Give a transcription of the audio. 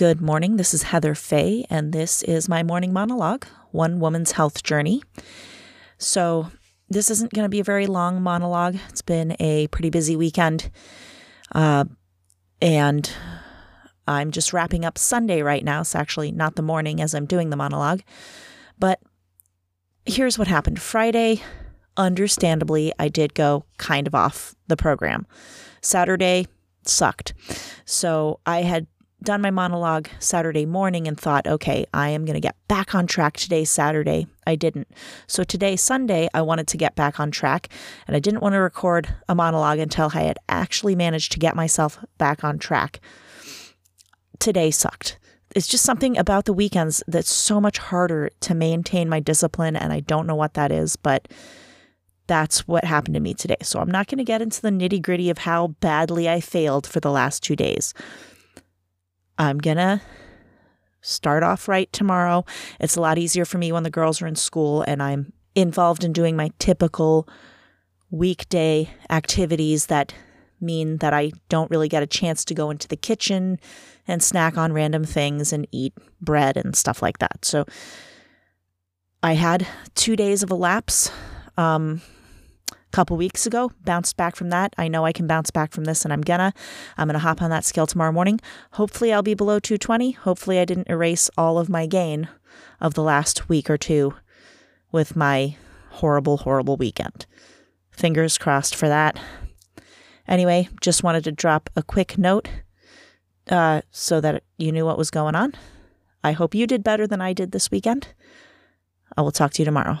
Good morning. This is Heather Fay, and this is my morning monologue One Woman's Health Journey. So, this isn't going to be a very long monologue. It's been a pretty busy weekend. Uh, and I'm just wrapping up Sunday right now. It's actually not the morning as I'm doing the monologue. But here's what happened Friday, understandably, I did go kind of off the program. Saturday sucked. So I had done my monologue Saturday morning and thought, okay, I am going to get back on track today, Saturday. I didn't. So today, Sunday, I wanted to get back on track and I didn't want to record a monologue until I had actually managed to get myself back on track. Today sucked. It's just something about the weekends that's so much harder to maintain my discipline, and I don't know what that is, but that's what happened to me today. So I'm not going to get into the nitty gritty of how badly I failed for the last two days. I'm going to start off right tomorrow. It's a lot easier for me when the girls are in school and I'm involved in doing my typical weekday activities that mean that I don't really get a chance to go into the kitchen and snack on random things and eat bread and stuff like that. So I had two days of a lapse. Um, couple weeks ago, bounced back from that. I know I can bounce back from this and I'm gonna. I'm gonna hop on that scale tomorrow morning. Hopefully I'll be below 220. Hopefully I didn't erase all of my gain of the last week or two with my horrible, horrible weekend. Fingers crossed for that. Anyway, just wanted to drop a quick note uh, so that you knew what was going on. I hope you did better than I did this weekend. I will talk to you tomorrow.